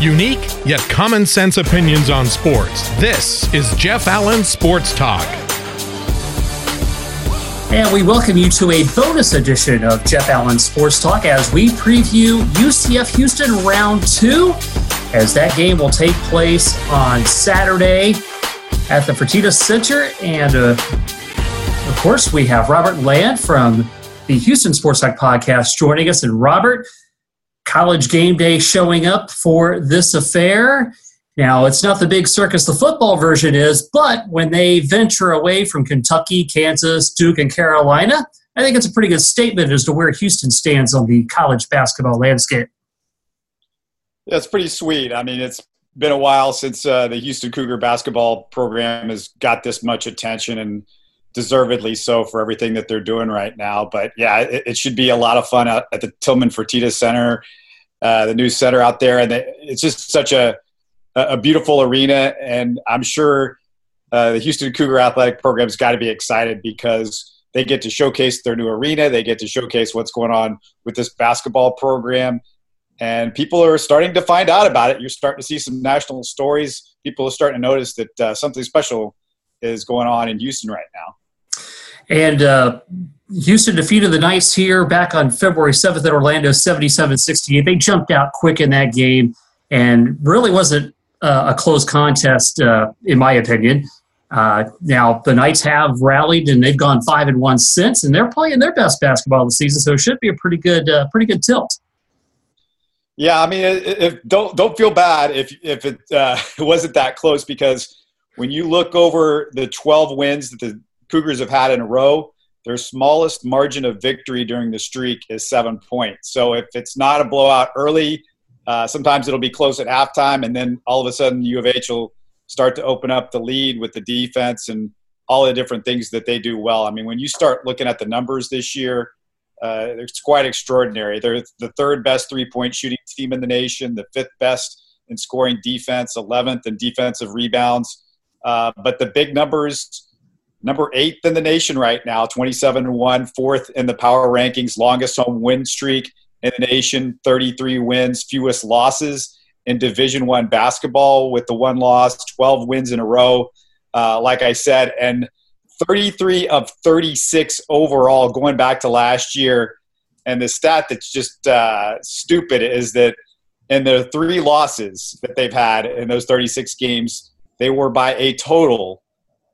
Unique yet common sense opinions on sports. This is Jeff Allen Sports Talk. And we welcome you to a bonus edition of Jeff Allen Sports Talk as we preview UCF Houston round two, as that game will take place on Saturday at the Fertitta Center. And uh, of course, we have Robert Land from the Houston Sports Talk podcast joining us. And Robert, college game day showing up for this affair. Now, it's not the big circus the football version is, but when they venture away from Kentucky, Kansas, Duke, and Carolina, I think it's a pretty good statement as to where Houston stands on the college basketball landscape. That's pretty sweet. I mean, it's been a while since uh, the Houston Cougar basketball program has got this much attention and deservedly so for everything that they're doing right now. But yeah, it, it should be a lot of fun at, at the Tillman Fertitta Center, uh, the new center out there, and it's just such a a beautiful arena. And I'm sure uh, the Houston Cougar athletic program's got to be excited because they get to showcase their new arena. They get to showcase what's going on with this basketball program. And people are starting to find out about it. You're starting to see some national stories. People are starting to notice that uh, something special is going on in Houston right now. And uh, Houston defeated the Knights here back on February 7th at Orlando 77 68. They jumped out quick in that game and really wasn't uh, a close contest, uh, in my opinion. Uh, now the Knights have rallied and they've gone five and one since, and they're playing their best basketball of the season. So it should be a pretty good, uh, pretty good tilt. Yeah, I mean, if, don't don't feel bad if if it, uh, it wasn't that close because when you look over the 12 wins that the Cougars have had in a row, their smallest margin of victory during the streak is seven points. So if it's not a blowout early, uh, sometimes it'll be close at halftime, and then all of a sudden U of H will start to open up the lead with the defense and all the different things that they do well. I mean, when you start looking at the numbers this year, uh, it's quite extraordinary. They're the third best three point shooting team in the nation, the fifth best in scoring defense, 11th in defensive rebounds. Uh, but the big numbers number eighth in the nation right now, 27 and 1, fourth in the power rankings, longest home win streak in the nation, 33 wins, fewest losses in Division One basketball with the one loss, 12 wins in a row. Uh, like I said, and 33 of 36 overall going back to last year. And the stat that's just uh, stupid is that in the three losses that they've had in those 36 games, they were by a total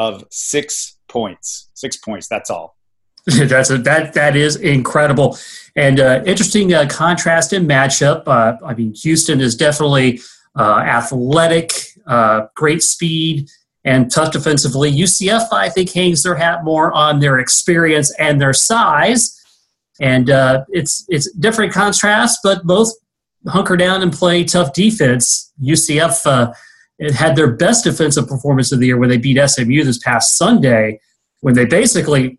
of six points. Six points. That's all. that's a, that that is incredible and uh, interesting uh, contrast in matchup. Uh, I mean, Houston is definitely uh, athletic, uh, great speed, and tough defensively. UCF, I think, hangs their hat more on their experience and their size, and uh, it's it's different contrast, but both hunker down and play tough defense. UCF it had their best defensive performance of the year when they beat SMU this past Sunday, when they basically,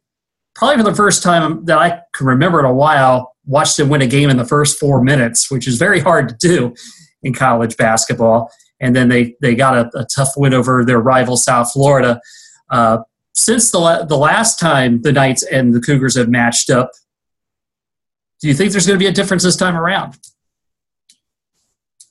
probably for the first time that I can remember in a while, watched them win a game in the first four minutes, which is very hard to do in college basketball. And then they, they got a, a tough win over their rival, South Florida. Uh, since the, la- the last time the Knights and the Cougars have matched up, do you think there's going to be a difference this time around?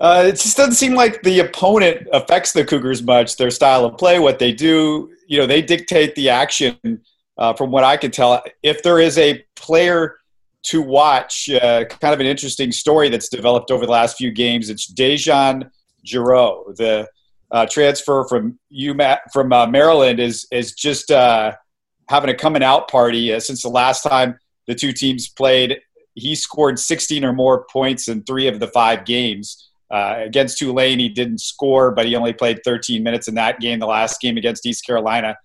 Uh, it just doesn't seem like the opponent affects the Cougars much. Their style of play, what they do, you know, they dictate the action. Uh, from what I can tell, if there is a player to watch, uh, kind of an interesting story that's developed over the last few games, it's DeJon Jarreau, the uh, transfer from UMass, from uh, Maryland, is is just uh, having a coming out party since the last time the two teams played. He scored 16 or more points in three of the five games. Uh, against Tulane, he didn't score, but he only played 13 minutes in that game. The last game against East Carolina,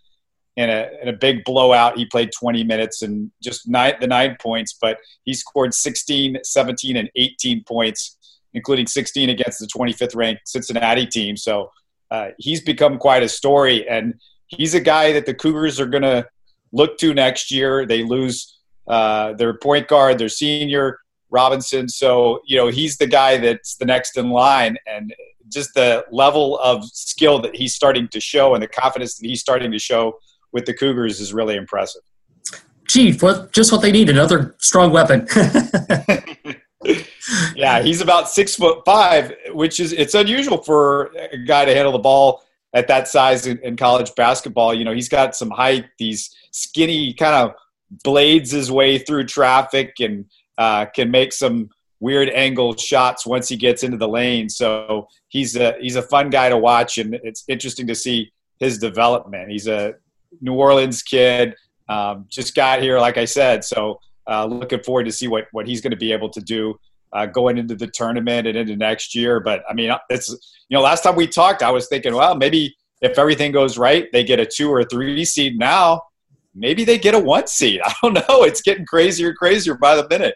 in a, in a big blowout, he played 20 minutes and just nine, the nine points, but he scored 16, 17, and 18 points, including 16 against the 25th ranked Cincinnati team. So uh, he's become quite a story, and he's a guy that the Cougars are going to look to next year. They lose uh, their point guard, their senior Robinson. So, you know, he's the guy that's the next in line. And just the level of skill that he's starting to show and the confidence that he's starting to show with the Cougars is really impressive. Chief, what, just what they need another strong weapon. yeah, he's about six foot five, which is it's unusual for a guy to handle the ball at that size in, in college basketball. You know, he's got some height. These skinny kind of blades his way through traffic and uh, can make some weird angle shots once he gets into the lane. So he's a he's a fun guy to watch, and it's interesting to see his development. He's a New Orleans kid, um, just got here, like I said. So uh, looking forward to see what what he's going to be able to do. Uh, going into the tournament and into next year, but I mean, it's you know, last time we talked, I was thinking, well, maybe if everything goes right, they get a two or a three seed. Now, maybe they get a one seed. I don't know. It's getting crazier and crazier by the minute.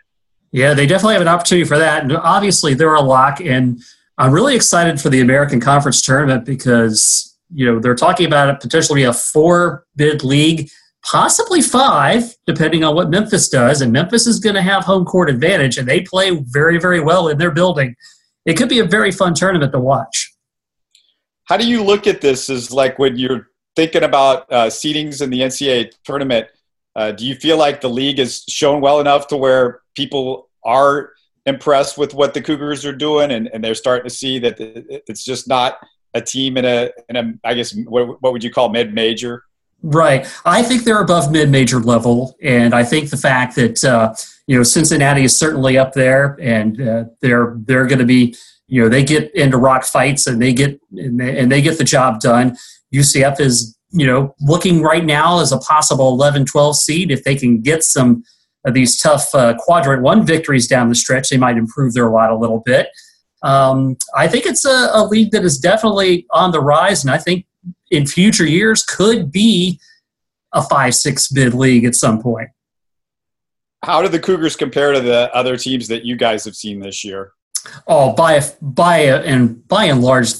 Yeah, they definitely have an opportunity for that. And obviously, they're a lock. And I'm really excited for the American Conference tournament because, you know, they're talking about it potentially a four bid league, possibly five, depending on what Memphis does. And Memphis is going to have home court advantage, and they play very, very well in their building. It could be a very fun tournament to watch. How do you look at this as like when you're thinking about uh, seedings in the NCAA tournament? Uh, do you feel like the league has shown well enough to where people are impressed with what the Cougars are doing, and, and they're starting to see that it's just not a team in a in a I guess what, what would you call mid major? Right. I think they're above mid major level, and I think the fact that uh, you know Cincinnati is certainly up there, and uh, they're they're going to be you know they get into rock fights and they get and they, and they get the job done. UCF is you know, looking right now as a possible 11 12 seed. If they can get some of these tough uh, quadrant one victories down the stretch, they might improve their lot a little bit. Um, I think it's a, a league that is definitely on the rise, and I think in future years could be a five six bid league at some point. How do the Cougars compare to the other teams that you guys have seen this year? Oh, by by and by and large,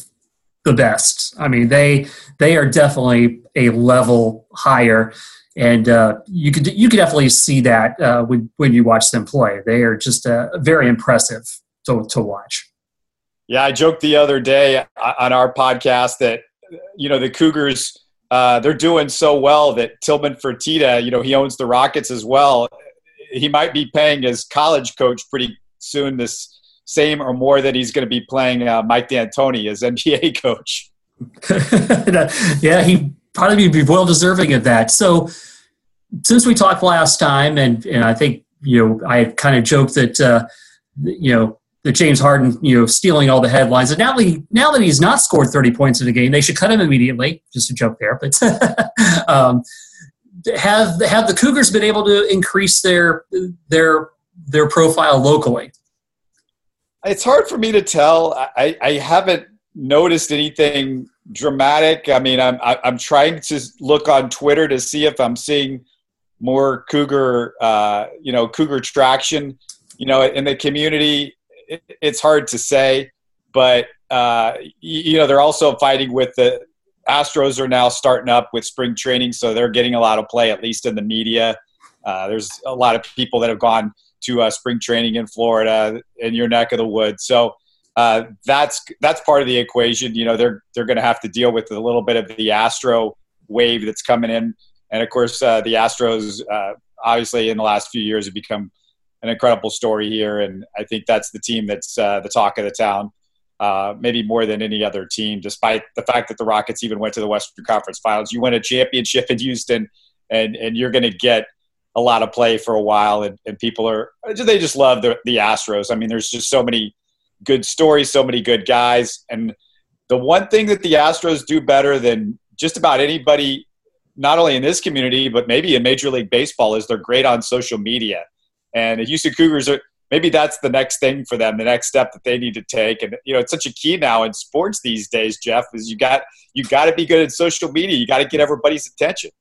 the best. I mean, they they are definitely a level higher, and uh, you could you could definitely see that uh, when when you watch them play. They are just uh, very impressive to to watch. Yeah, I joked the other day on our podcast that you know the Cougars uh, they're doing so well that Tillman Fertitta, you know, he owns the Rockets as well. He might be paying his college coach pretty soon this same or more that he's going to be playing uh, Mike D'Antoni as NBA coach. yeah, he probably be well deserving of that. So, since we talked last time, and, and I think you know, I kind of joked that uh, you know that James Harden, you know, stealing all the headlines. And now that now that he's not scored 30 points in a game, they should cut him immediately. Just a joke there, but um, have have the Cougars been able to increase their their their profile locally? It's hard for me to tell. I, I haven't noticed anything dramatic. I mean, I'm I'm trying to look on Twitter to see if I'm seeing more cougar, uh, you know, cougar traction, you know, in the community. It, it's hard to say, but uh, you, know, they're also fighting with the Astros are now starting up with spring training, so they're getting a lot of play, at least in the media. Uh, there's a lot of people that have gone to uh, spring training in Florida in your neck of the woods. So uh, that's that's part of the equation. You know, they're they're going to have to deal with a little bit of the Astro wave that's coming in, and of course, uh, the Astros uh, obviously in the last few years have become an incredible story here, and I think that's the team that's uh, the talk of the town. Uh, maybe more than any other team, despite the fact that the Rockets even went to the Western Conference Finals. You win a championship in Houston, and and you're going to get a lot of play for a while, and, and people are they just love the, the Astros. I mean, there's just so many good stories, so many good guys, and the one thing that the Astros do better than just about anybody, not only in this community but maybe in Major League Baseball, is they're great on social media. And the Houston Cougars are maybe that's the next thing for them, the next step that they need to take. And you know, it's such a key now in sports these days, Jeff, is you got you got to be good at social media. You got to get everybody's attention.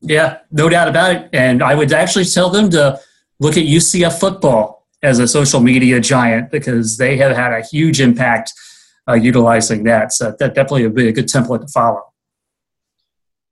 Yeah, no doubt about it. And I would actually tell them to look at UCF football as a social media giant because they have had a huge impact uh, utilizing that. So that definitely would be a good template to follow.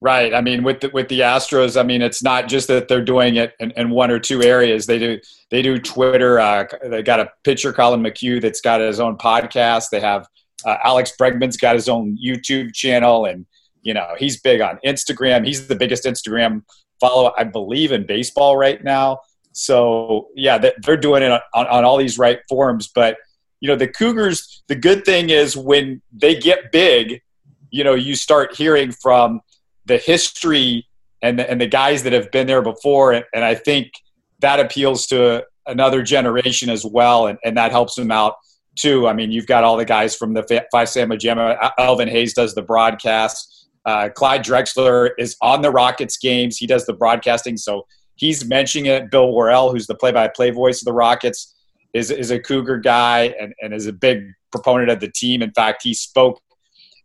Right. I mean, with the, with the Astros, I mean, it's not just that they're doing it in, in one or two areas. They do they do Twitter. Uh, they got a pitcher, Collin McHugh, that's got his own podcast. They have uh, Alex Bregman's got his own YouTube channel, and you know, he's big on Instagram. He's the biggest Instagram follow, I believe, in baseball right now. So yeah, they're doing it on, on all these right forums. But you know, the Cougars, the good thing is when they get big, you know, you start hearing from the history and the, and the guys that have been there before. And, and I think that appeals to another generation as well. And, and that helps them out too. I mean, you've got all the guys from the Five Gamma. Elvin Hayes does the broadcast. Uh, Clyde Drexler is on the Rockets games. He does the broadcasting. So he's mentioning it. Bill Worrell, who's the play-by-play voice of the Rockets, is, is a Cougar guy and, and is a big proponent of the team. In fact, he spoke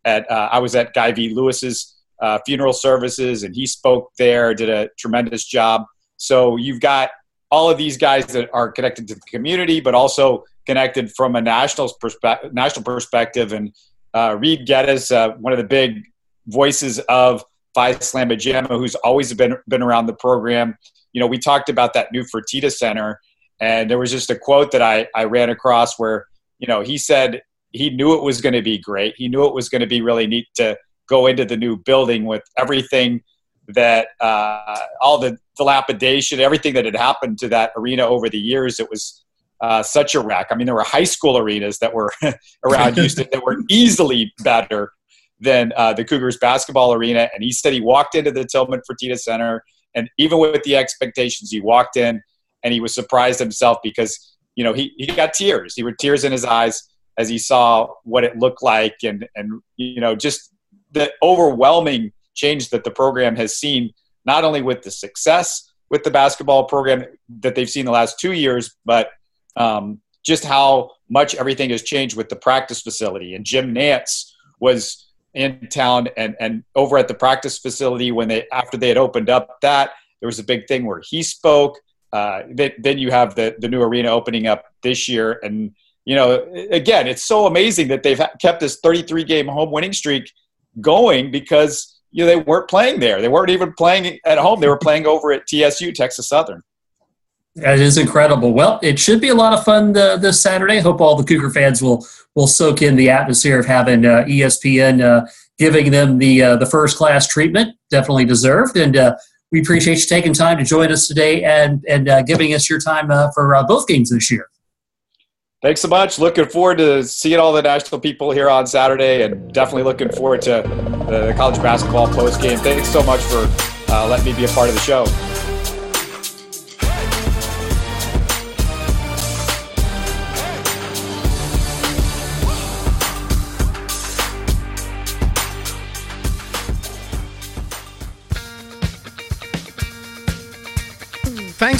at uh, I was at Guy V. Lewis's uh, funeral services, and he spoke there, did a tremendous job. So you've got all of these guys that are connected to the community, but also connected from a national perspective. National perspective, and uh, Reid Gettys, uh, one of the big voices of Phi Slama Jama, who's always been been around the program. You know, we talked about that new Fertitta Center, and there was just a quote that I, I ran across where you know he said he knew it was going to be great. He knew it was going to be really neat to go into the new building with everything that uh, all the dilapidation, everything that had happened to that arena over the years. It was uh, such a wreck. I mean, there were high school arenas that were around Houston that were easily better than uh, the Cougars basketball arena. And he said he walked into the Tillman Fertitta Center, and even with the expectations, he walked in and he was surprised himself because you know he, he got tears. He were tears in his eyes as he saw what it looked like, and and you know just the overwhelming change that the program has seen, not only with the success with the basketball program that they've seen the last two years, but um, just how much everything has changed with the practice facility. And Jim Nantz was in town and, and over at the practice facility when they after they had opened up that there was a big thing where he spoke. Uh, then, then you have the the new arena opening up this year, and you know again it's so amazing that they've kept this 33 game home winning streak going because you know they weren't playing there. They weren't even playing at home. They were playing over at TSU, Texas Southern. That is incredible. Well, it should be a lot of fun this Saturday. Hope all the Cougar fans will will soak in the atmosphere of having uh, ESPN uh, giving them the uh, the first class treatment. Definitely deserved, and uh, we appreciate you taking time to join us today and and uh, giving us your time for both games this year. Thanks so much. Looking forward to seeing all the national people here on Saturday, and definitely looking forward to the college basketball post game. Thanks so much for letting me be a part of the show.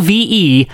lve.net.